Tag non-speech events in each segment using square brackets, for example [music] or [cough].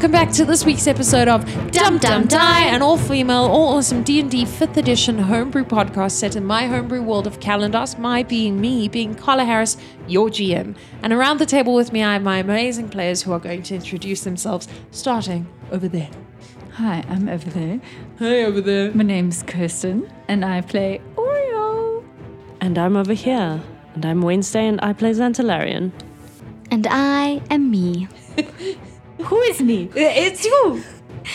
welcome back to this week's episode of Dum Dum Die, an all-female, all-awesome D&D 5th edition homebrew podcast set in my homebrew world of Kalandos, my being me, being Carla Harris, your GM. And around the table with me, I have my amazing players who are going to introduce themselves, starting over there. Hi, I'm over there. Hey, over there. My name's Kirsten, and I play Oriel. And I'm over here. And I'm Wednesday and I play Xantalarian. And I am me. [laughs] Who is me? It's you.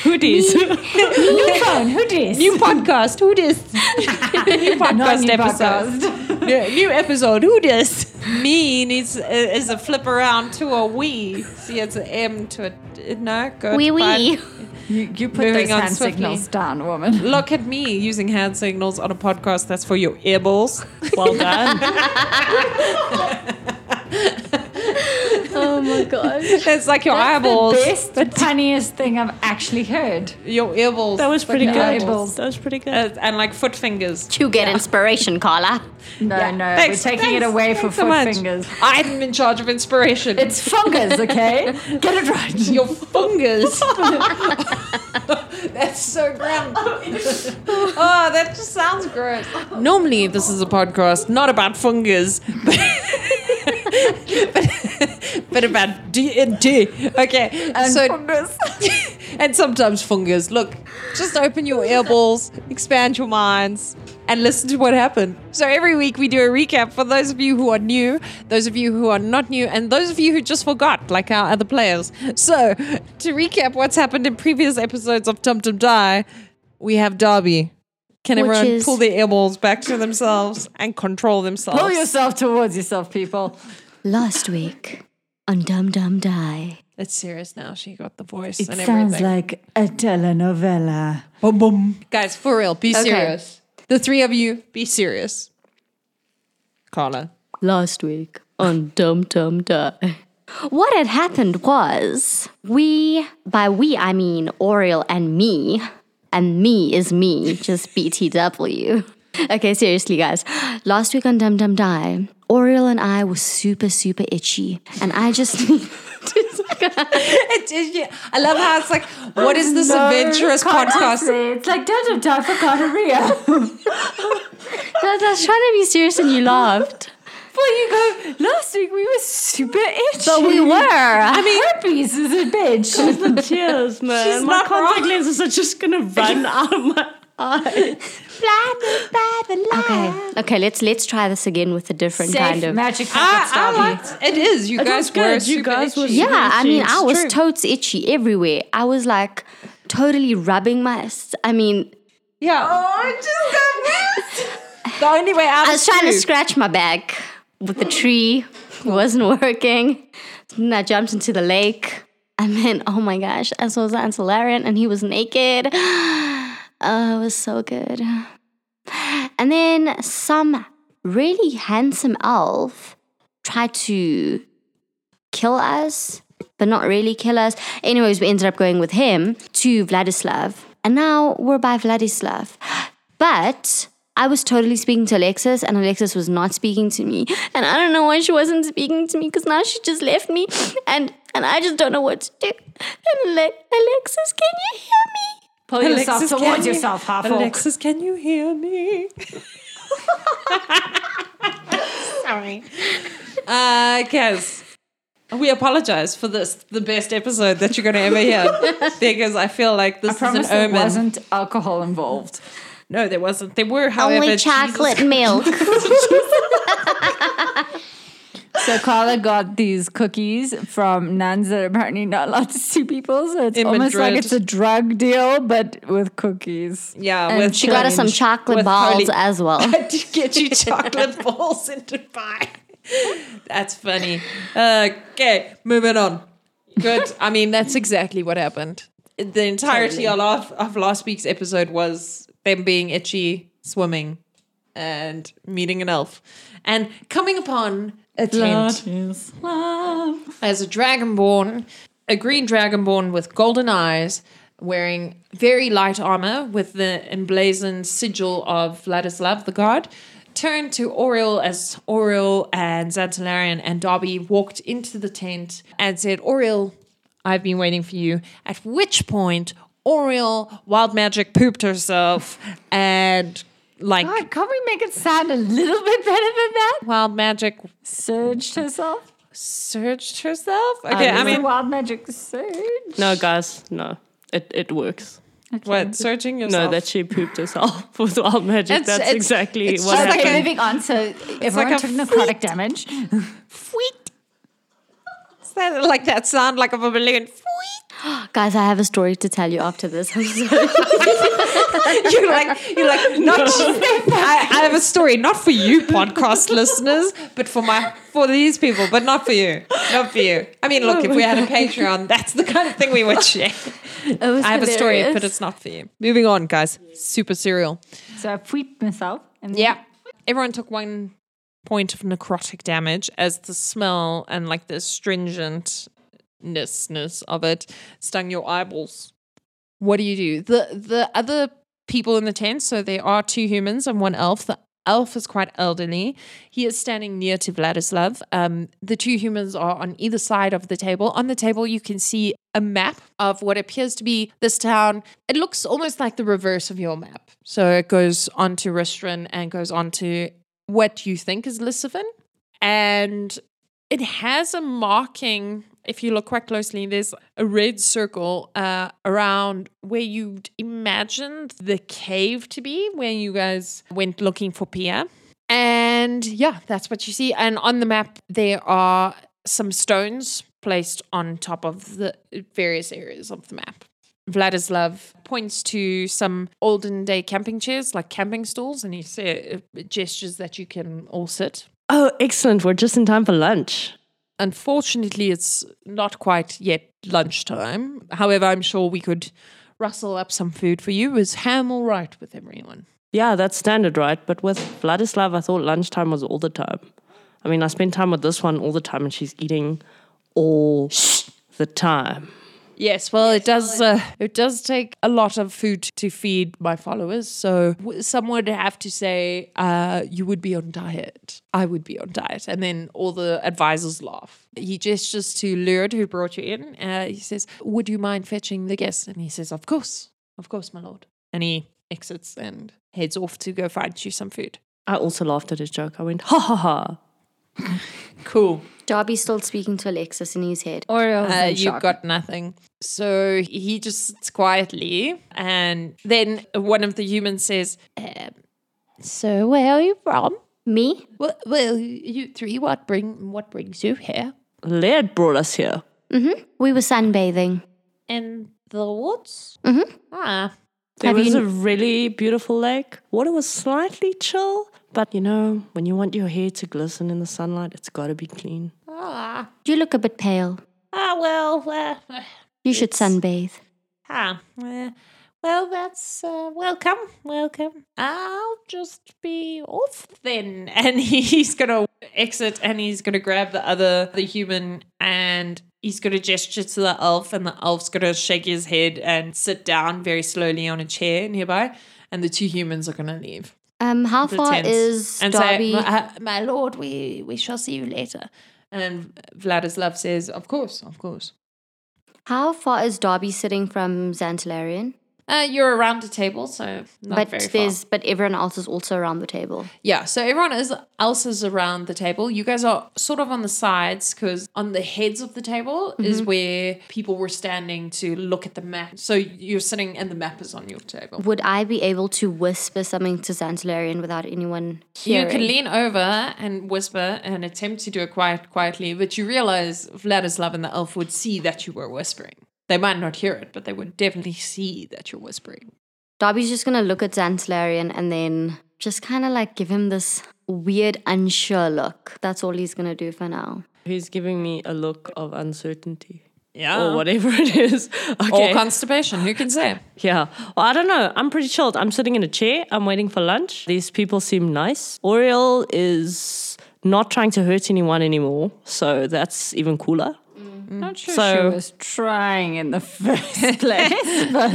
Who dis? [laughs] New phone. Who dis? New podcast. Who this? [laughs] new [laughs] podcast new episode. podcast. new, new episode. Who this? Me needs uh, is a flip around to a we. See, it's an M to a no. Good. We fine. wee. You, you put Moving those hand swiftly. signals down, woman. Look at me using hand signals on a podcast. That's for your earballs. well done. [laughs] Oh my gosh. That's like your That's eyeballs. the best, punniest thing I've actually heard. Your earballs. That was pretty good. eyeballs. That was pretty good. Uh, and like foot fingers. You get inspiration, Carla. No, Yeah. no, Thanks, we're taking it thanks, away for thanks so much. fingers. I'm in charge of inspiration. It's fungus, okay? [laughs] Get it right. your fingers. [laughs] That's so grim. oh, that just sounds gross. Normally, this is a podcast not about fungus, but, but, but about D and D. Okay, And so fungus. [laughs] and sometimes fungus. Look, just open your earballs, expand your minds, and listen to what happened. So every week we do a recap for those of you who are new, those of you who are not new, and those of you who just forgot, like our other players. So to recap what's happened in previous episodes of Dum Dum Die, we have Darby. Can Which everyone is- pull their earballs back to themselves and control themselves? Pull yourself towards yourself, people. Last week on Dum Dum Die. It's serious now. She got the voice It and sounds everything. like a telenovela. Boom, boom. Guys, for real, be Okay. serious. The three of you, be serious. Carla. Last week on Dum Dum Die. What had happened was we, by we I mean Oriel and me, and me is me, just BTW. [laughs] Okay, seriously, guys. Last week on Dum Dum Die, Oriel and I were super, super itchy, and I just. [laughs] It, it- yeah, I love how it's like, what is this adventurous podcast? It's like Dum Dum Die for gonorrhea. [laughs] I was trying to be serious and you laughed. Well, you go, last week we were super itchy. But we were. I mean, herpes is a bitch. the tears, man. My contact wrong. lenses are just gonna run [laughs] out of my eyes. Okay, okay. Let's let's try this again with a different Safe kind of. magic ah, I, I liked it. Is you It guys were You super guys were itchy. super- Yeah, I mean, I was true. totes itchy everywhere. I was like totally rubbing my. I mean, yeah. Oh, I just got worse. [laughs] the only way out I is was trying to scratch my back with the tree. It wasn't [laughs] working. Then I jumped into the lake. And then, oh my gosh, I saw Xantalarian and he was naked. [gasps] Oh, it was so good. And then some really handsome elf tried to kill us, but not really kill us. Anyways, we ended up going with him to Vladislav. And now we're by Vladislav. But I was totally speaking to Alexis, and Alexis was not speaking to me. And I don't know why she wasn't speaking to me because now she just left me. And and I just don't know what to do. And Ale- Alexis, can you hear me? Pull yourself Alexis, can towards you- yourself, half orc. Alexis, can you hear me? [laughs] Sorry. Uh, Kaz, we apologize for this, the best episode that you're going to ever hear. [laughs] because I feel like this I is promise an there omen. wasn't alcohol involved. No, there wasn't. There were, however, Only Jesus chocolate milk. [laughs] So Carla got these cookies from nuns that are apparently not allowed to see people. So it's In almost like it's a drug deal, but with cookies. Yeah, And with she got us some chocolate With balls holy- as well. [laughs] to get you chocolate [laughs] balls in Dubai. That's funny. Okay, moving on. Good. I mean, that's exactly what happened. The entirety of, of last week's episode was them being itchy, swimming, and meeting an elf, and coming upon a tent is love. as a dragonborn, a green dragonborn with golden eyes, wearing very light armor with the emblazoned sigil of Vladislav the god, turned to Oriel as Oriel and Xantalarian and Darby walked into the tent and said, Oriel, I've been waiting for you. At which point, Oriel, Wild Magic, pooped herself and like God, can't we make it sound a little bit better than that? Wild Magic Surged herself. surged herself. Okay, I Is mean, wild magic surge. No, guys, no. It it works. what? Surging yourself? No, that she pooped herself [laughs] with wild magic. It's- That's it's- exactly it's what just like happened. a- moving on. So everyone like a took necrotic damage. [laughs] Fweet. Is that like that sound like of a balloon? Fweet. [gasps] Guys, I have a story to tell you after this. I'm sorry. [laughs] [laughs] You're like, you're like, not. [laughs] I, I have a story, not for you, podcast listeners, but for my, for these people, but not for you, not for you. I mean, look, if we had a Patreon, that's the kind of thing we would share. I have a story, but it's not for you. Moving on, guys. Super serial. so I pooped myself. And Yeah. Everyone took one point of necrotic damage as the smell and like the stringentness of it stung your eyeballs. What do you do? The the other people in the tent, so there are two humans and one elf. The elf is quite elderly. He is standing near to Vladislav. Um, the two humans are on either side of the table. On the table, you can see a map of what appears to be this town. It looks almost like the reverse of your map. So it goes on to Ristrin and goes on to what you think is Lissavin. And it has a marking. If you look quite closely, there's a red circle uh, around where you'd imagined the cave to be, where you guys went looking for Pia. And yeah, that's what you see. And on the map, there are some stones placed on top of the various areas of the map. Vladislav points to some olden day camping chairs, like camping stools, and he sa- gestures that you can all sit. Oh, excellent. We're just in time for lunch. Unfortunately, it's not quite yet lunchtime. However, I'm sure we could rustle up some food for you. Is ham all right with everyone? Yeah, that's standard, right? But with Vladislav, I thought lunchtime was all the time. I mean, I spend time with this one all the time, and she's eating all the time. Yes, well, it does. Uh, it does take a lot of food to feed my followers. So w- some would have to say uh, you would be on diet. I would be on diet, and then all the advisors laugh. He gestures to Lured, who brought you in. Uh, he says, "Would you mind fetching the guests?" And he says, "Of course, of course, my lord." And he exits and heads off to go find you some food. I also laughed at his joke. I went, ha ha ha. Cool. Darby's still speaking to Alexis in his head. Oriel's Uh, in you shock. got nothing. So he just sits quietly, and then one of the humans says, um, "So where are you from?" Me? Well, well, you three. What bring? What brings you here? Laird brought us here. We were sunbathing. In the woods. Mhm. Ah, There Have was you- a really beautiful lake. Water was slightly chill, but you know, when you want your hair to glisten in the sunlight, it's got to be clean. ah, You look a bit pale. ah. Well, uh, You should sunbathe. ah. Uh, well, that's uh, welcome, welcome. I'll just be off then. [laughs] And he's gonna exit, and he's gonna grab the other, the human, and he's gonna gesture to the elf, and the elf's gonna shake his head and sit down very slowly on a chair nearby, and the two humans are gonna leave. Um, how far is and Darby? say, my, uh, my lord, we we shall see you later. And Vladislav says, "Of course, of course." how far is Darby sitting from Xantalarian? Uh, you're around the table, so not but there's but everyone else is also around the table. Yeah, so everyone is else is around the table. You guys are sort of on the sides because on the heads of the table is where people were standing to look at the map. So you're sitting and the map is on your table. Would I be able to whisper something to Xantalarian without anyone hearing? You can lean over and whisper and attempt to do it quiet, quietly, but you realize Vladislav and the elf would see that you were whispering. They might not hear it, but they would definitely see that you're whispering. Darby's just gonna look at Xantalarian and then just kind of like give him this weird, unsure look. That's all he's gonna do for now. He's giving me a look of uncertainty. Yeah. Or whatever it is. [laughs] Okay. Or constipation, who can say? [laughs] yeah. Well, I don't know. I'm pretty chilled. I'm sitting in a chair. I'm waiting for lunch. These people seem nice. Oriel is not trying to hurt anyone anymore. So that's even cooler. Mm. Not sure So- she was trying in the [laughs] first place, [laughs] but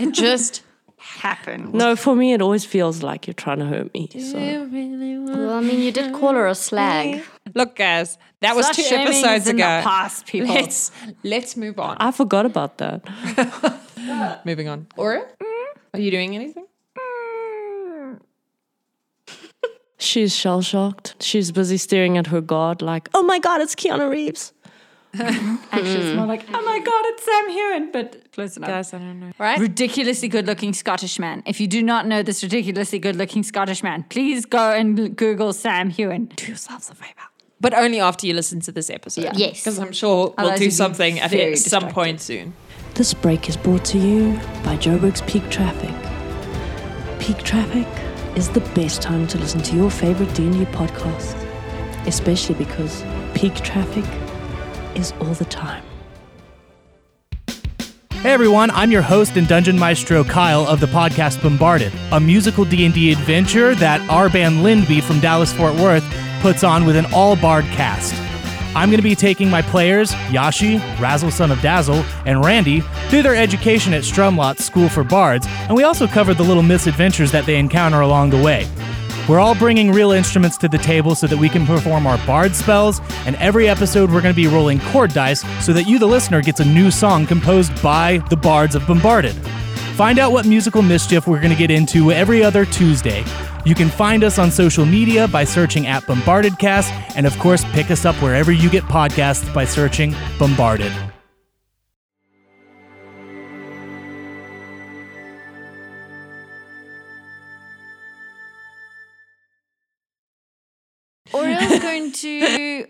It just happened. No, for me, it always feels like you're trying to hurt me. So Well, I mean, you did call her a slag. Look, guys, that was Slut two shaming is episodes in the ago. past, people. Let's let's move on. I forgot about that. [laughs] Moving on. Aura, mm. are you doing anything? She's shell shocked. She's busy staring at her god, like, oh my god, it's Keanu Reeves. Mm-hmm. Actually, it's mm-hmm. more like, oh my god, it's Sam Heughan, but close enough. Guys, I don't know. Right? Ridiculously good looking Scottish man. If you do not know this ridiculously good looking Scottish man, please go and Google Sam Heughan. do yourselves a favor. But only after you listen to this episode. Yeah. Yes. Because I'm sure we'll Otherwise do you'd be something at very some distracted. point soon. This break is brought to you by Joburg's Peak Traffic. Peak Traffic is the best time to listen to your favorite D&D podcast, especially because peak traffic is all the time. Hey everyone, I'm your host and dungeon maestro Kyle of the podcast Bombarded, a musical D&D adventure that our band Lindby from Dallas Fort Worth puts on with an all-bard cast. I'm going to be taking my players, Yashi, Razzle Son of Dazzle, and Randy, through their education at Strumlot's School for Bards, and we also cover the little misadventures that they encounter along the way. We're all bringing real instruments to the table so that we can perform our bard spells, and every episode we're going to be rolling chord dice so that you, the listener, gets a new song composed by the bards of Bombarded. Find out what musical mischief we're going to get into every other Tuesday. You can find us on social media by searching at BombardedCast, and of course, pick us up wherever you get podcasts by searching Bombarded.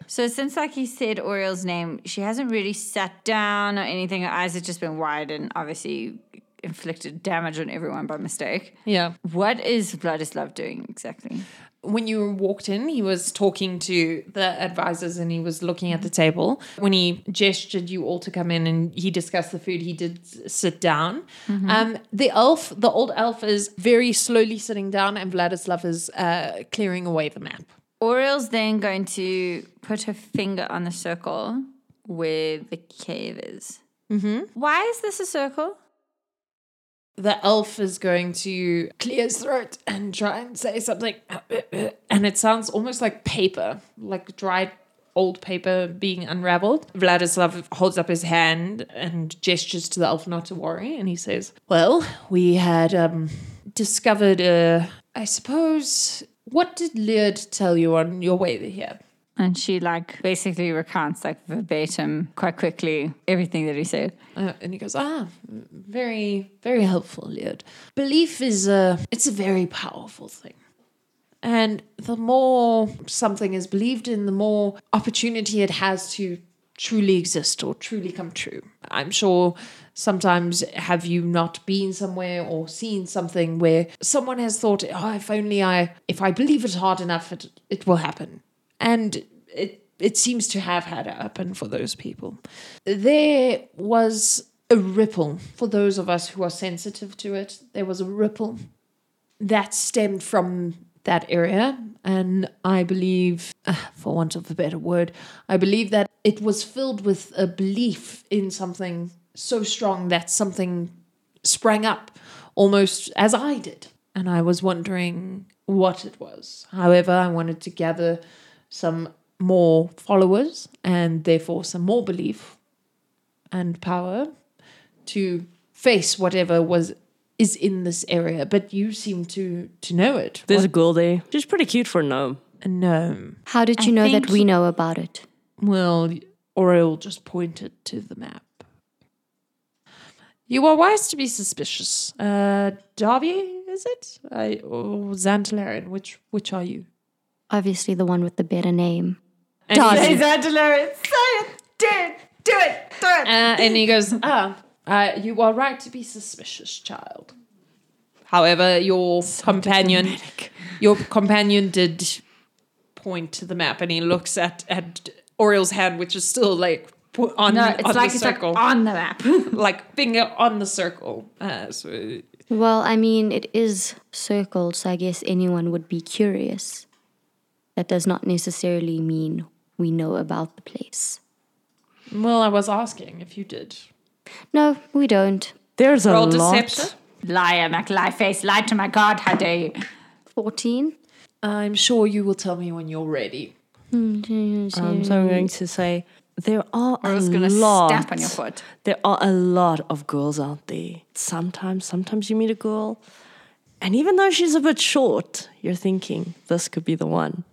So since like he said Oriel's name, she hasn't really sat down or anything. Her eyes have just been wide and obviously inflicted damage on everyone by mistake. Yeah. What is Vladislav doing exactly? when you walked in, he was talking to the advisors and he was looking at the table. When he gestured you all to come in and he discussed the food, he did sit down. Um, the elf, the old elf, is very slowly sitting down, and Vladislav is uh, clearing away the map. Oriel's then going to put her finger on the circle where the cave is. Mm-hmm. Why is this a circle? The elf is going to clear his throat and try and say something, [clears throat] and it sounds almost like paper, like dried old paper being unraveled. Vladislav holds up his hand and gestures to the elf not to worry, and he says, "Well, we had um, discovered, uh, I suppose." What did Leard tell you on your way here? And she like basically recounts like verbatim quite quickly everything that he said. Uh, and he goes, ah, very, very helpful, Leod. Belief is a, it's a very powerful thing. And the more something is believed in, the more opportunity it has to truly exist or truly come true. I'm sure sometimes have you not been somewhere or seen something where someone has thought, oh, if only I, if I believe it hard enough, it, it will happen. And it, it seems to have had happen for those people. There was a ripple for those of us who are sensitive to it. There was a ripple that stemmed from that area. And I believe, uh, for want of a better word, I believe that it was filled with a belief in something so strong that something sprang up almost as I did. And I was wondering what it was. However, I wanted to gather some more followers and therefore some more belief and power to face whatever was is in this area. But you seem to to know it. There's a girl there. She's pretty cute for a gnome. a gnome. How did you know that we know about it? Well, Oriel just pointed to the map. You are wise to be suspicious. Uh, Darby, is it? I, or Xantalarian, which which are you? Obviously, the one with the better name. And he- Is that? Say it! Do it! Do it! Do it! Uh, and he goes, ah, uh, you are right to be suspicious, child. However, your companion, your companion did point to the map, and he looks at at Oriel's hand, which is still like on, No, it's on like the it's like circle, on the map. [laughs] like finger on the circle. Uh, so Well, I mean, it is circled, so I guess anyone would be curious. That does not necessarily mean we know about the place. Well, I was asking if you did. No, we don't. There's a Roll lot. deception. Liar, McLie face, lie to my god, how dare you? 14? I'm sure you will tell me when you're ready. Um, so I'm going to say there are I a was gonna lot. stamp on your foot. There are a lot of girls out there. Sometimes, sometimes you meet a girl, and even though she's a bit short, you're thinking this could be the one.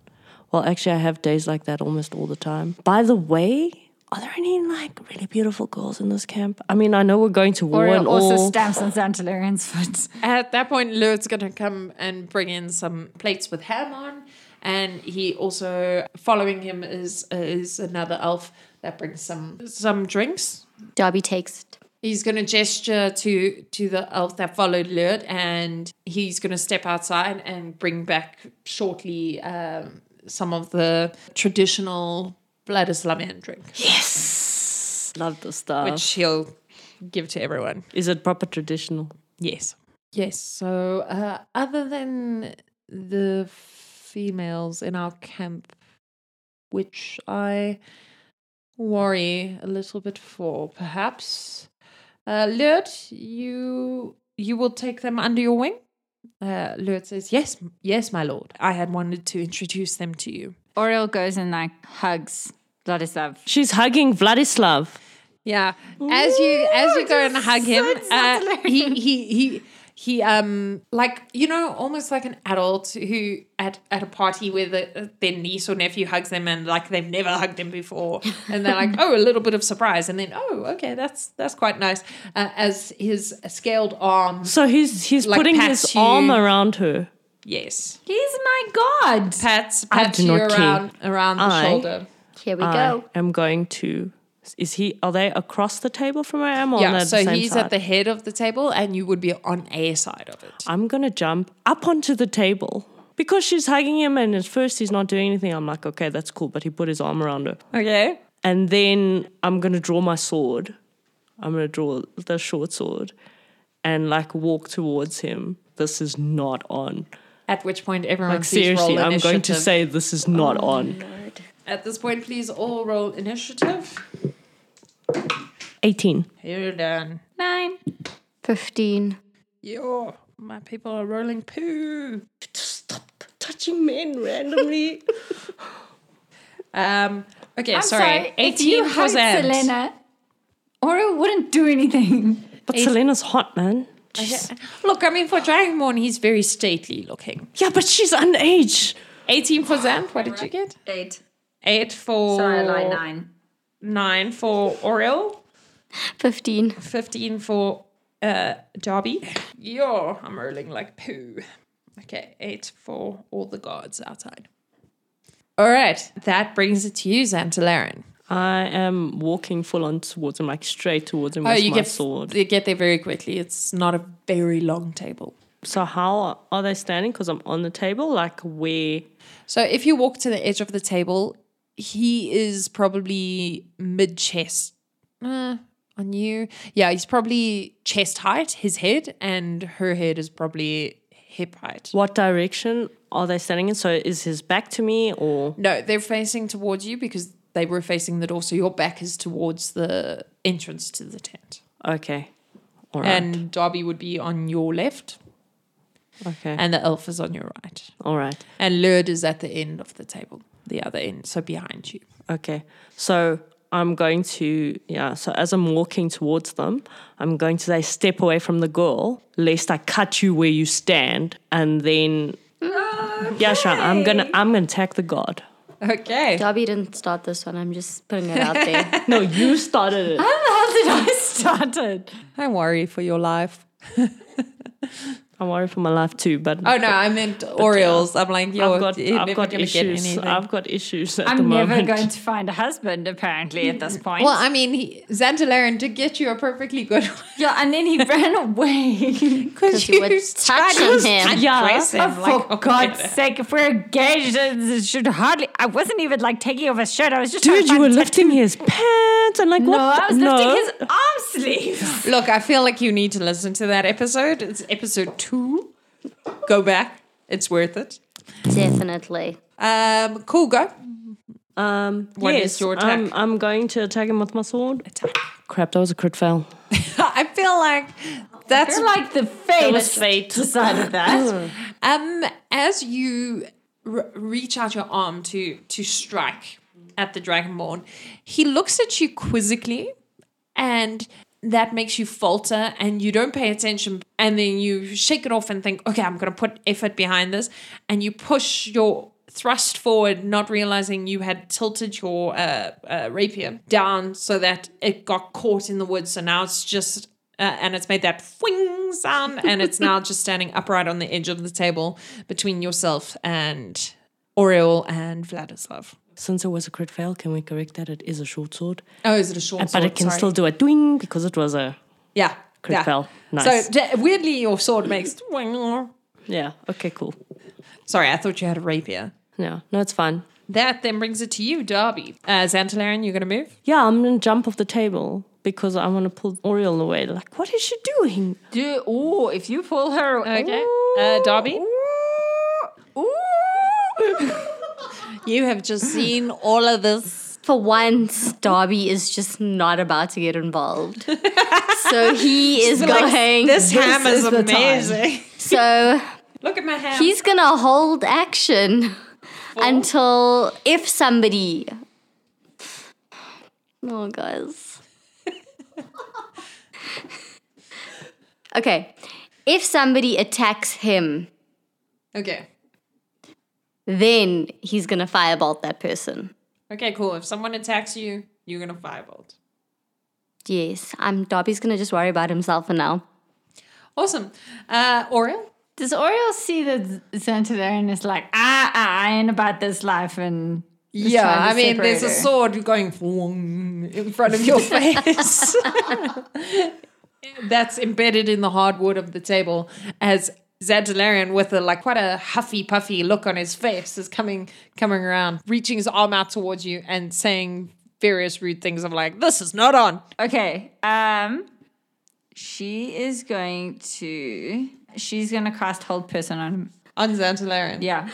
Well, actually, I have days like that almost all the time. By the way, are there any like really beautiful girls in this camp? I mean, I know we're going to war Oriel and also all. stamps on Xantalarian's foot. [laughs] At that point, Lurd's gonna come and bring in some plates with ham on, and he also following him is is another elf that brings some some drinks. Darby takes it. He's gonna gesture to to the elf that followed Lurd, and he's gonna step outside and bring back shortly um, some of the traditional Vladislavian drink, yes, love the stuff. which he'll give to everyone. Is it proper traditional? Yes. Yes. So, uh, other than the females in our camp, which I worry a little bit for, perhaps, uh, Lurt, you you will take them under your wing. Uh, Lurt says, "Yes, yes, my lord. I had wanted to introduce them to you." Oriel goes and like hugs Vladislav. She's hugging Vladislav. Yeah. As you as you go and hug him, uh, he he he he um like you know almost like an adult who at at a party where the, their niece or nephew hugs them and like they've never hugged him before [laughs] and they're like oh a little bit of surprise and then oh okay that's that's quite nice uh, as his scaled arm So he's he's Like putting his you. arm around her. yes He's my god. pats I pats do you not care. around around the I- shoulder Here we go. i'm going to. Is he? Are they across the table from where I am? Or yeah so he's side? at the head of the table and you would be on a side of it I'm gonna jump up onto the table because she's hugging him, and at first he's not doing anything. I'm like, okay, that's cool, but he put his arm around her, okay and then I'm gonna draw my sword. I'm gonna draw the short sword, and like walk towards him. This is not on. At which point, everyone Like seriously, I'm going to say this is not oh on. At this point, please all roll initiative. 18. You're done. Nine. 15. Yo, my people are rolling poo. Stop touching men randomly. Um. Okay, I'm sorry. sorry. if Eighteen you for hugged Zant. Selena, Oriel wouldn't do anything. but Selena's hot, man. Okay. Look, I mean, for Dragonborn, he's very stately looking. Yeah, but she's underage. Eighteen for Zant. What did you get? Eight. Eight for Sorry, I lied. Nine. Nine for Oriel. 15. 15 for uh, Darby. Yo, I'm rolling like poo. Okay, 8 for all the guards outside. All right, that brings it to you, Xantalarian. I am walking full on towards him, like straight towards him Oh, with you my get sword. you get there very quickly. It's not a very long table. So how are they standing? Because I'm on the table, like where? So if you walk to the edge of the table, he is probably mid chest uh, on you. Yeah, he's probably chest height, his head, and her head is probably hip height. What direction are they standing in? So is his back to me or? No, they're facing towards you because they were facing the door. So your back is towards the entrance to the tent. Okay. All right. And Darby would be on your left, okay. and the elf is on your right. All right. And Lurd is at the end of the table, the other end, so behind you. Okay. So I'm going to, yeah. So as I'm walking towards them, I'm going to say, step away from the girl, lest I cut you where you stand. And then, yeah, sure. I'm going to, I'm going to attack the god. Okay. Darby didn't start this one. I'm just putting it out there. [laughs] No, you started it. [laughs] How the hell did I start it? I worry for your life. [laughs] I'm worried for my life too, but Oh no, I meant Oriel's. I'm like, yo, I've got, you're I've never got issues. get. I've got issues. At I'm never moment. going to find a husband, apparently, at this point. well, I mean, he, Xantalarian did get you a perfectly good one. yeah, and then he [laughs] ran away. Because you were touching him. yeah. Oh, for God's sake, if we're engaged, it should hardly. I wasn't even like taking off his shirt. I was just Dude, you were a lifting his pants and like No, what? I was the- lifting his arm sleeves. Look, I feel like you need to listen to that episode. It's episode two. Go back. It's worth it. Definitely. Um, cool, go. Um, What is yes, your attack? I'm, I'm going to attack him with my sword. Crap, that was a crit fail. [laughs] I feel like that's You're like the fate. was fate. decided that. [laughs] um as you r- reach out your arm to to strike at the dragonborn. He looks at you quizzically, and that makes you falter, and you don't pay attention. And then you shake it off and think, "Okay, I'm going to put effort behind this," and you push your thrust forward, not realizing you had tilted your uh, uh, rapier down so that it got caught in the wood. So now it's just, uh, and it's made that whing sound, and it's now just standing upright on the edge of the table between yourself and Oriel and Vladislav. Since it was a crit fail, can we correct that? It is a short sword. Oh, is it a short sword? But it can Sorry. still do a dwing because it was a. yeah, crit yeah. fail. Nice. So weirdly, your sword makes. [laughs] Yeah, okay, cool. Sorry, I thought you had a rapier. No, no, it's fine. That then brings it to you, Darby. Uh, Xantalarian, you're going to move? Yeah, I'm gonna jump off the table because I want to pull Oriel away. Like, what is she doing? Do oh, if you pull her Okay. Uh, Darby? [laughs] You have just seen all of this. For once, Darby is just not about to get involved. [laughs] so he is going. This ham is, is the time. amazing. [laughs] so Look at my ham. he's gonna hold action until if somebody. Oh, guys. [laughs] okay. If somebody attacks him, okay. Then he's gonna firebolt that person. Okay, cool. If someone attacks you, you're going to firebolt. Yes, I'm. Darby's gonna just worry about himself for now. Awesome. Uh, Oriel? Does Oriel see the that and is like, ah, ah, I ain't about this life and Yeah, I mean, there's a sword going in front of your [laughs] face. [laughs] That's embedded in the hardwood of the table as Xantalarian with a like quite a huffy puffy look on his face is coming coming around, reaching his arm out towards you and saying various rude things of like, This is not on. Okay. Um she is going to she's gonna cast hold person on him. On Xantalarian. Yeah.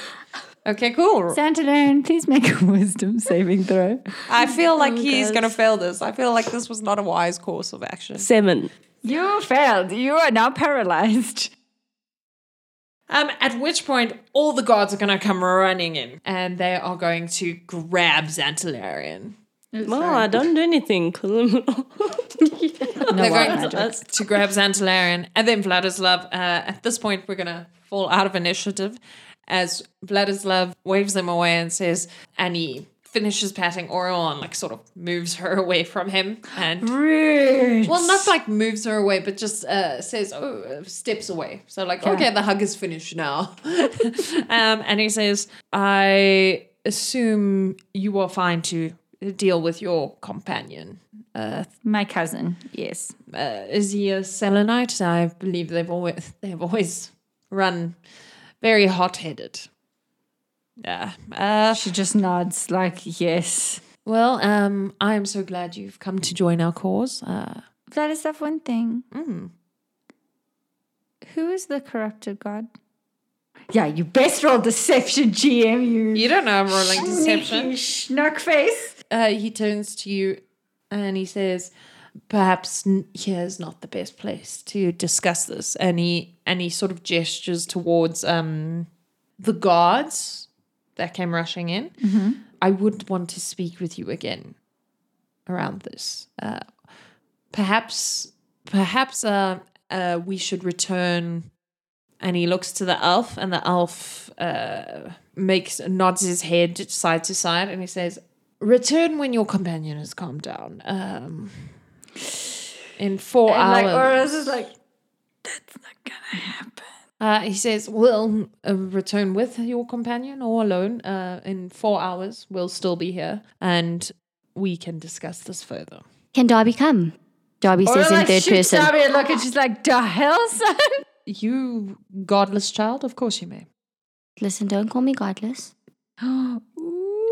Okay, cool. Xantalarian, please make a wisdom saving throw. I feel like Oh, he's gosh. gonna fail this. I feel like this was not a wise course of action. Seven. You failed. You are now paralyzed. Um, at which point, all the gods are going to come running in, and they are going to grab Xantalarian. Well, I don't do anything. 'cause I'm- [laughs] [laughs] They're going to, [laughs] to grab Xantalarian, and then Vladislav. Uh, at this point, we're going to fall out of initiative as Vladislav waves them away and says, and he finishes patting Oriel and like sort of moves her away from him and Rude. well not like moves her away but just uh, says oh uh, steps away. So like okay the hug is finished now. [laughs] Um, and he says i assume you are fine to deal with your companion uh, My cousin, yes. uh, is he a selenite? I believe they've always they've always run very hot-headed yeah uh, She just nods like yes. well um i am so glad you've come to join our cause uh, Vladislav, one thing. Who is the corrupted god? Yeah, you best roll deception, GM, you you don't know i'm rolling deception schnuck face. uh, he turns to you and he says, "Perhaps n- here's not the best place to discuss this." And he and he sort of gestures towards um, the guards that came rushing in. I would want to speak with you again around this. Uh, perhaps, perhaps uh, uh, we should return. And he looks to the elf, and the elf uh, makes nods his head side to side, and he says, "Return when your companion has calmed down. Um, in four And like hours." Is like, that's not gonna happen. Uh, he says, "We'll uh, return with your companion or alone. Uh, in four hours, we'll still be here, and we can discuss this further." Can Darby come? Darby Oriel says in like third shoots person. Darby a look and she's like, the hell, son? You godless child, of course you may. Listen, don't call me godless. [gasps]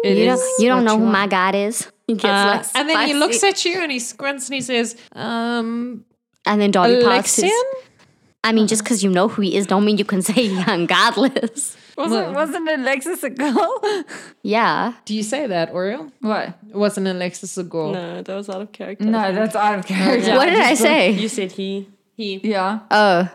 It You is don't, you don't what know who are. my God is. He gets Uh, like and then he looks at you and he squints and he says, "Um, And then Darby passes. Alexian." I mean, just because you know who he is, don't mean you can [laughs] say young godless. Wasn't, wasn't Alexis a girl? [laughs] Yeah. Do you say that, Oriel? what? Wasn't Alexis a girl? no, that was out of character. No, that's out of character. what did I [laughs] say? You said he. He Yeah. Oh,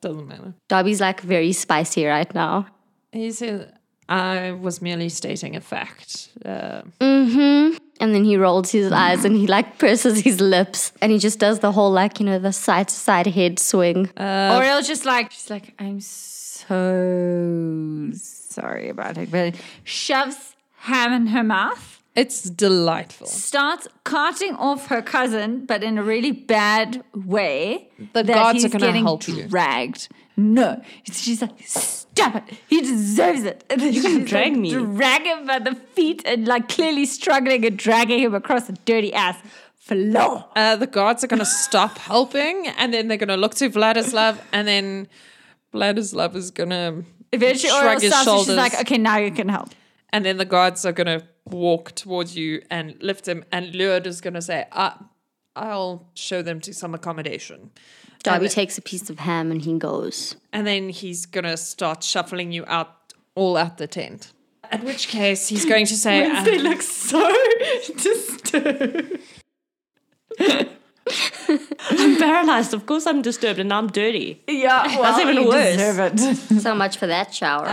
doesn't matter. Darby's like very spicy right now. He said, I was merely stating a fact. Uh, Mm-hmm. And then he rolls his eyes and he like purses his lips and he just does the whole like, you know, the side to side head swing. Uh, Oriel's just like she's like, I'm so sorry about it, but shoves ham in her mouth, it's delightful. starts carting off her cousin, but in a really bad way. The that gods he's are gonna getting help you. Dragged. No, she's like, stop it. He deserves it. And then You can drag like, me. Drag him by the feet and like clearly struggling and dragging him across the dirty ass floor. Uh, the guards are going to stop helping, and then they're going to look to Vladislav, and then Vladislav is going to Eventually, shrug his shoulders, she's like, okay, now you can help. and then the guards are going to walk towards you and lift him, and Lured is going to say, uh, "I'll show them to some accommodation." Darby and, takes a piece of ham and he goes. and then he's going to start shuffling you out all out the tent. At which case, he's going to say, uh, They look so [laughs] disturbed. I'm paralyzed. Of course, I'm disturbed and now I'm dirty. Yeah, well, That's even you worse. deserve it. [laughs] So much for that shower.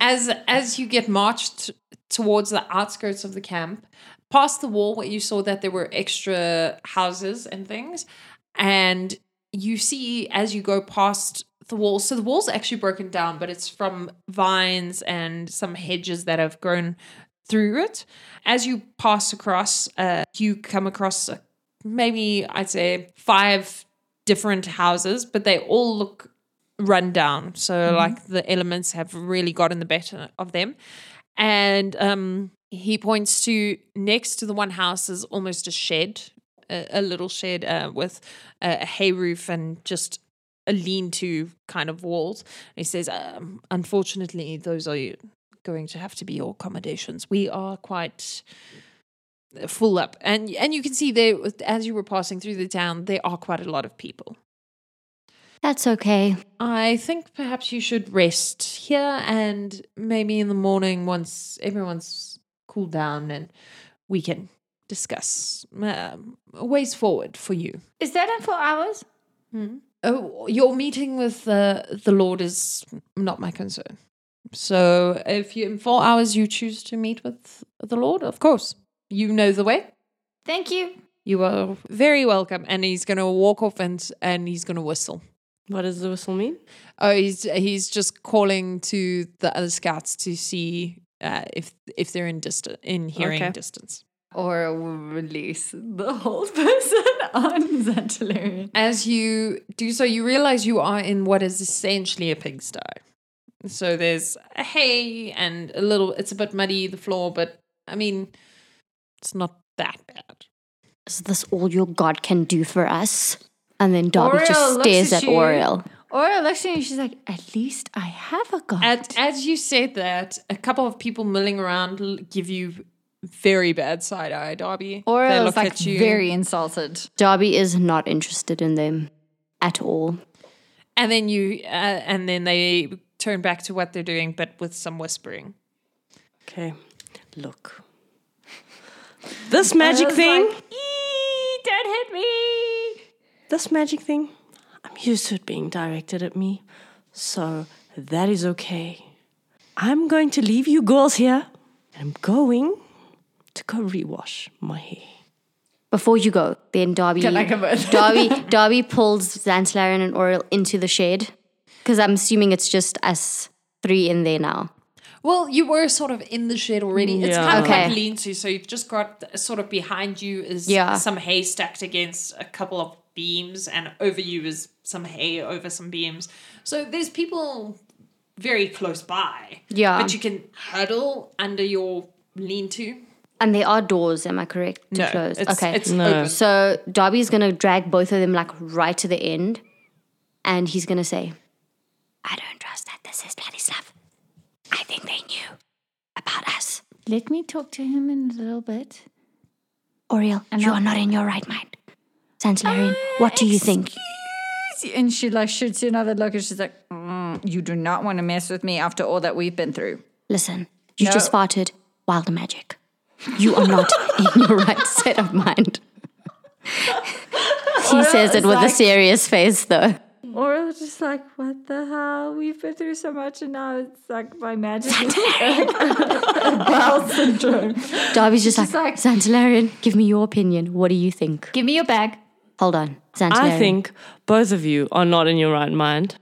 as as you get marched towards the outskirts of the camp, past the wall where you saw that there were extra houses and things, and you see as you go past the wall. So the wall's actually broken down, but it's from vines and some hedges that have grown through it. As you pass across, uh, you come across uh, maybe I'd say five different houses, but they all look run down. So like the elements have really gotten the better of them. And um, he points to next to the one house is almost a shed, a, a little shed uh, with a, a hay roof and just a lean-to kind of walls. And he says, um, "Unfortunately, those are going to have to be your accommodations. We are quite." full up and and you can see there as you were passing through the town there are quite a lot of people That's okay. I think perhaps you should rest here and maybe in the morning once everyone's cooled down and we can discuss um, ways forward for you. Is that in four hours? Oh, your meeting with uh, the Lord is not my concern. So if you in four hours you choose to meet with the Lord, of course, you know the way. Thank you. You are very welcome. And he's going to walk off and and he's going to whistle. What does the whistle mean? Oh, he's he's just calling to the other scouts to see uh, if if they're in distant in hearing Okay. distance. Or release the whole [laughs] person on Xantalarian. As you do so, you realize you are in what is essentially a pigsty. So there's a hay and a little. It's a bit muddy the floor, but I mean, it's not that bad. Is this all your God can do for us? And then Darby Oriel just stares at at. Oriel. Oriel looks at you and she's like, at least I have a god. At, as you said that, a couple of people milling around give you very bad side eye, Darby. They Oriel look like at you. very insulted. Darby is not interested in them at all. And then you, uh, and then they turn back to what they're doing, but with some whispering. Okay, look. This [laughs] magic thing, Eee, don't hit me. this magic thing, I'm used to it being directed at me. So that is okay. I'm going to leave you girls here and I'm going to go rewash my hair. Before you go, then Darby Can I come with? [laughs] Darby [laughs] Darby pulls Xantalarian and Oriel into the shed. Because I'm assuming it's just us three in there now. Well, you were sort of in the shed already. It's Yeah. kind of like lean to, so you've just got uh, sort of behind you is Yeah. some hay stacked against a couple of beams, and over you is some hay over some beams. So there's people very close by. Yeah. But you can huddle under your lean to. And there are doors, am I correct? To close. It's, okay. It's No. open. So Darby's gonna drag both of them like right to the end, and he's gonna say, "I don't trust that this is bloody stuff. I think they knew about us. Let me talk to him in a little bit. Oriel, you are not in your right mind. Xantalarian, what do you think? And she like shoots you another look and she's like, "Mm, you do not want to mess with me after all that we've been through. Listen, you No. just farted wild magic. You are not [laughs] in your right set of mind." he says it with a serious face, though. Or just like, what the hell? We've been through so much, and now it's like my magic. [laughs] Bowel syndrome. Darby's just like, just like- Xantalarian, give me your opinion. What do you think? Give me your bag. Hold on. Xantalarian. I think both of you are not in your right mind.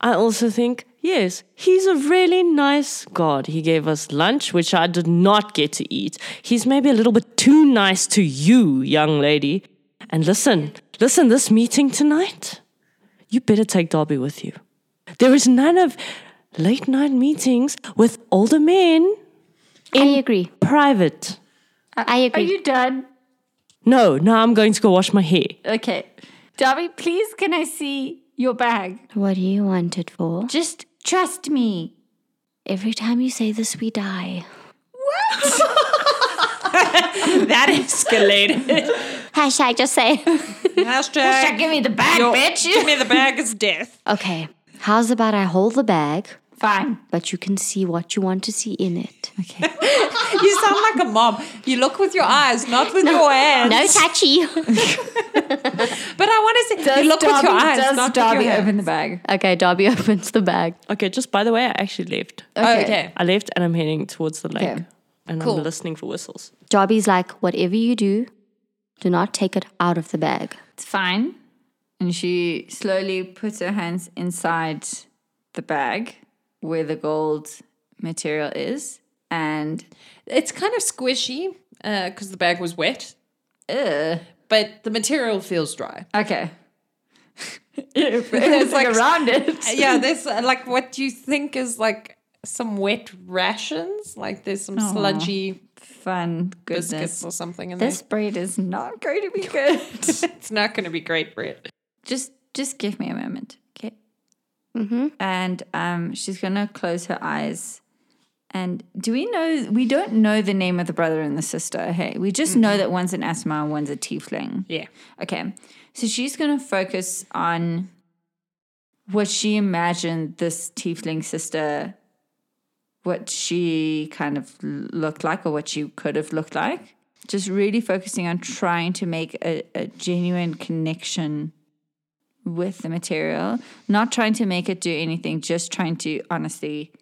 I also think, yes, he's a really nice God. He gave us lunch, which I did not get to eat. He's maybe a little bit too nice to you, young lady. And listen, listen, this meeting tonight, you better take Darby with you. There is none of late night meetings with older men I agree. private. I Are agree. Are you done? No, now I'm going to go wash my hair. Okay. Darby, please, can I see your bag? what do you want it for? Just trust me. Every time you say this, we die. What? [laughs] [laughs] That escalated. Hashtag just say. Hashtag. Give me the bag, your- bitch. Give me the bag. It's death. okay. How's about I hold the bag, Fine. but you can see what you want to see in it? Okay. [laughs] You sound like a mom. You look with your eyes, not with your hands. No touchy. [laughs] [laughs] But I want to say, you look with your eyes, does not Darby with your open hands. the bag? okay, Darby [laughs] opens the bag. Okay, just by the way, I actually left. Oh, okay. I left and I'm heading towards the lake. Okay. And Cool. I'm listening for whistles. Darby's like, whatever you do, do not take it out of the bag. It's fine. And she slowly puts her hands inside the bag where the gold material is. And It's kind of squishy because the bag was wet, uh, but the material feels dry. okay. [laughs] it's [laughs] like around it. [laughs] yeah, there's uh, like what you think is like some wet rations. Like there's some sludgy Fun biscuits goodness. or something in there. This bread is not going to be good. there. It's not going to be great bread. just just give me a moment, okay? Mm-hmm. And um, she's gonna close her eyes. And do we know? We don't know the name of the brother and the sister. Hey, we just know that one's an aasimar and one's a tiefling. Yeah. Okay, so she's gonna focus on what she imagined this tiefling sister, what she kind of looked like, or what she could have looked like. Just really focusing on trying to make a, a genuine connection with the material, not trying to make it do anything, just trying to honestly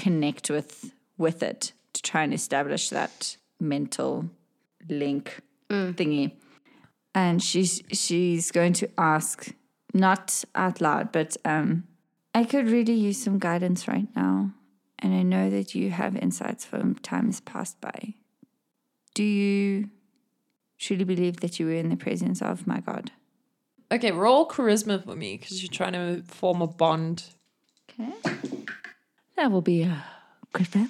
connect with with it to try and establish that mental link thingy. And she's she's going to ask, not out loud, but um, I could really use some guidance right now. And I know that you have insights from times passed by. Do you truly believe that you were in the presence of my God? Okay, roll charisma for me because you're trying to form a bond. Okay. That will be a crit fail.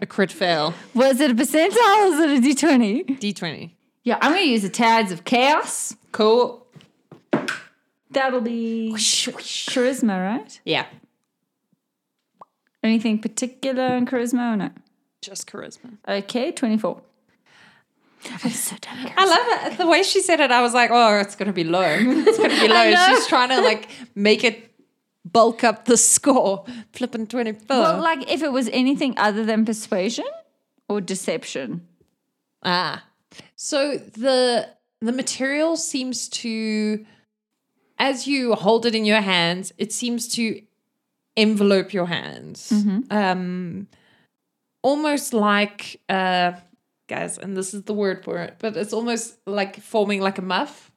A crit fail. Was it a percentile or was it a d20? D20. Yeah, I'm going to use the tides of chaos. Cool. That'll be charisma, right? Yeah. Anything particular in charisma or no? Just charisma. Okay, 24. I love it. The way she said it, I was like, oh, it's going to be low. It's going to be [laughs] low. She's trying to like make it bulk up the score. Flipping 24. Well, like if it was anything other than persuasion or deception. Ah. So the the material seems to as you hold it in your hands, it seems to envelope your hands. Um almost like uh guys, and this is the word for it, but it's almost like forming like a muff,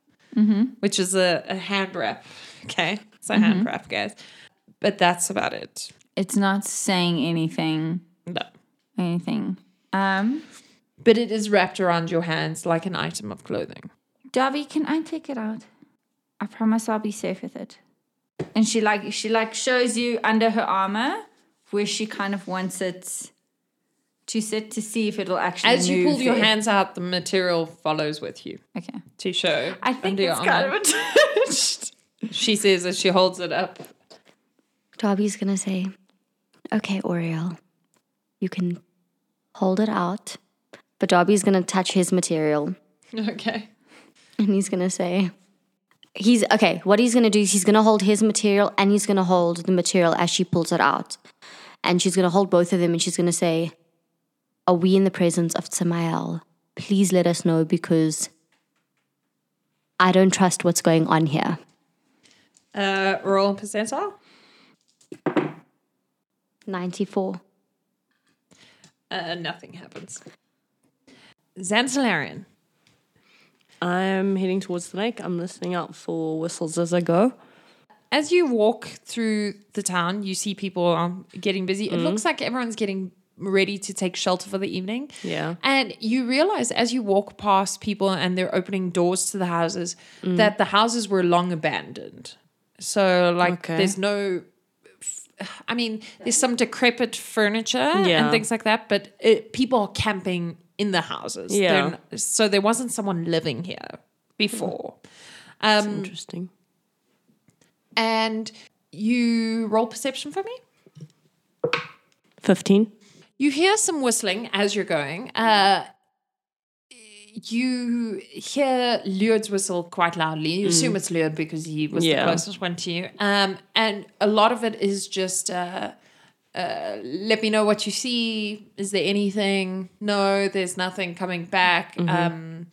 which is a, a hand wrap. Okay. It's a hand wrap, guys. But that's about it. It's not saying anything, No. anything. Um, But it is wrapped around your hands like an item of clothing. Darby, can I take it out? I promise I'll be safe with it. And she like she like shows you under her armor where she kind of wants it to sit to see if it'll actually As you pull your hands out, the material follows with you Okay. to show. I think it's kind of [laughs] attached. She says as she holds it up. Darby's gonna say, Okay, Oriel, you can hold it out. But Darby's gonna touch his material Okay. and he's gonna say, He's okay. What he's gonna do is he's gonna hold his material and he's gonna hold the material as she pulls it out. And she's gonna hold both of them and she's gonna say, Are we in the presence of Samael? Please let us know because I don't trust what's going on here. Uh, roll percentile. 94. Uh, nothing happens. Xantalarian. I'm heading towards the lake. I'm listening out for whistles as I go. As you walk through the town, you see people um, getting busy. It looks like everyone's getting ready to take shelter for the evening. Yeah. And you realize as you walk past people and they're opening doors to the houses that the houses were long abandoned. So, like, Okay. there's no. I mean, there's some decrepit furniture Yeah. and things like that, but it, people are camping in the houses. Yeah. so there wasn't someone living here before. That's Um, interesting. and you roll perception for me. 15. You hear some whistling as you're going. Uh, you hear Luard's whistle quite loudly. You assume it's Luard because he was Yeah. the closest one to you. Um, and a lot of it is just uh, uh, let me know what you see. Is there anything? No, there's nothing coming back. Um,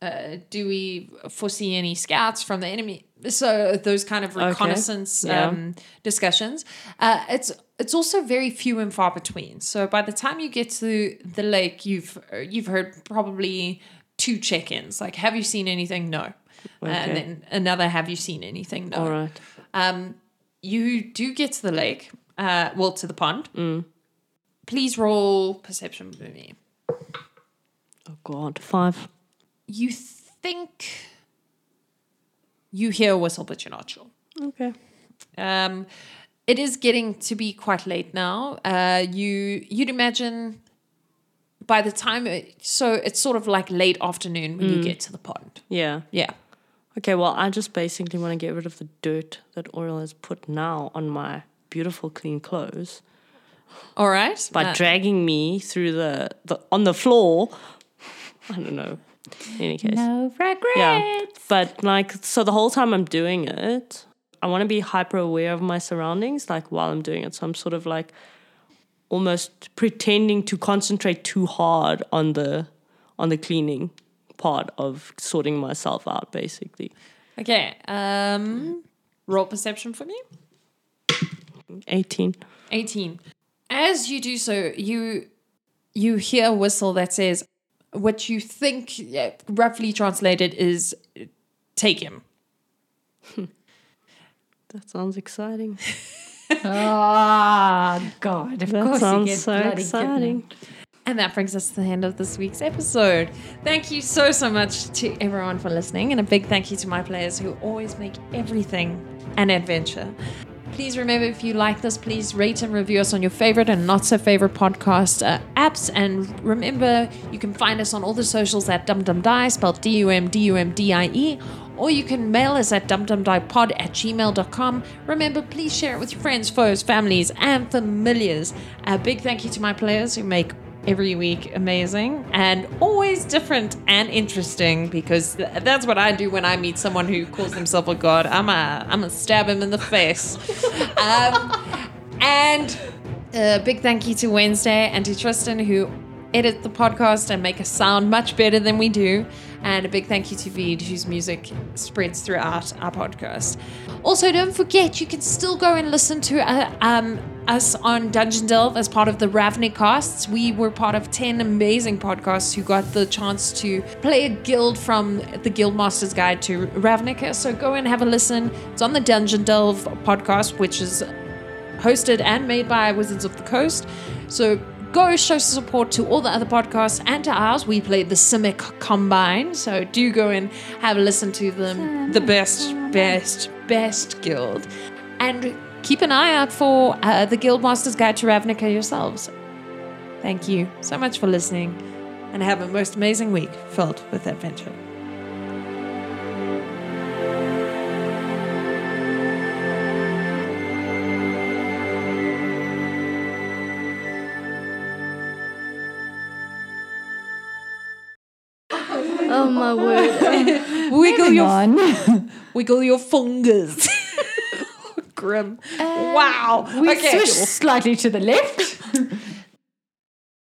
uh, do we foresee any scouts from the enemy? So those kind of reconnaissance Yeah. um, discussions. Uh, it's it's also very few and far between. So by the time you get to the lake, you've you've heard probably two check-ins. Like, have you seen anything? No. Okay. And then another, have you seen anything? No. All right. Um, you do get to the lake, uh, well, to the pond. Mm. Please roll perception for me. Oh, God. Five. You think you hear a whistle, but you're not sure. Okay. Um, it is getting to be quite late now. Uh, you you'd imagine by the time it, so it's sort of like late afternoon when you get to the pond. Yeah. Yeah. Okay, well, I just basically want to get rid of the dirt that Oriel has put now on my beautiful clean clothes All right. by Uh, dragging me through the, the on the floor. [laughs] I don't know. In any case. No regrets. Yeah. But like so the whole time I'm doing it, I want to be hyper aware of my surroundings like while I'm doing it. So I'm sort of like almost pretending to concentrate too hard on the on the cleaning part of sorting myself out basically. okay. Um, roll perception for me. 18. 18 as you do so you you hear a whistle that says what you think yeah, roughly translated is take him [laughs] That sounds exciting. [laughs] Ah, God. Of That course you sounds get so exciting. and that brings us to the end of this week's episode thank you so so much to everyone for listening and a big thank you to my players who always make everything an adventure Please remember if you like this, please rate and review us on your favorite and not so favorite podcast uh, apps. And remember, you can find us on all the socials at dumdumdie, spelled D U M D U M D I E, or you can mail us at dumdumdiepod at gmail.com. Remember, please share it with your friends, foes, families, and familiars. A big thank you to my players who make every week amazing and always different and interesting because th- that's what I do when I meet someone who calls himself a god. I'm a I'm a stab him in the face. um, and a big thank you to Wednesday and to Tristan who edit the podcast and make us sound much better than we do. And a big thank you to Veed, whose music spreads throughout our podcast. Also, don't forget, you can still go and listen to uh, um, us on Dungeon Delve as part of the Ravnica casts. We were part of 10 amazing podcasts who got the chance to play a guild from the Guildmaster's Guide to Ravnica. So go and have a listen. It's on the Dungeon Delve podcast, which is hosted and made by Wizards of the Coast. So go show support to all the other podcasts and to ours. We play the Simic Combine, so do go and have a listen to them. The best, best, best guild. And keep an eye out for uh, the Guildmaster's Guide to Ravnica yourselves. Thank you so much for listening, and have a most amazing week filled with adventure. On. [laughs] wiggle your fingers. [laughs] Grim. Um, wow. We okay. switch slightly to the left. [laughs]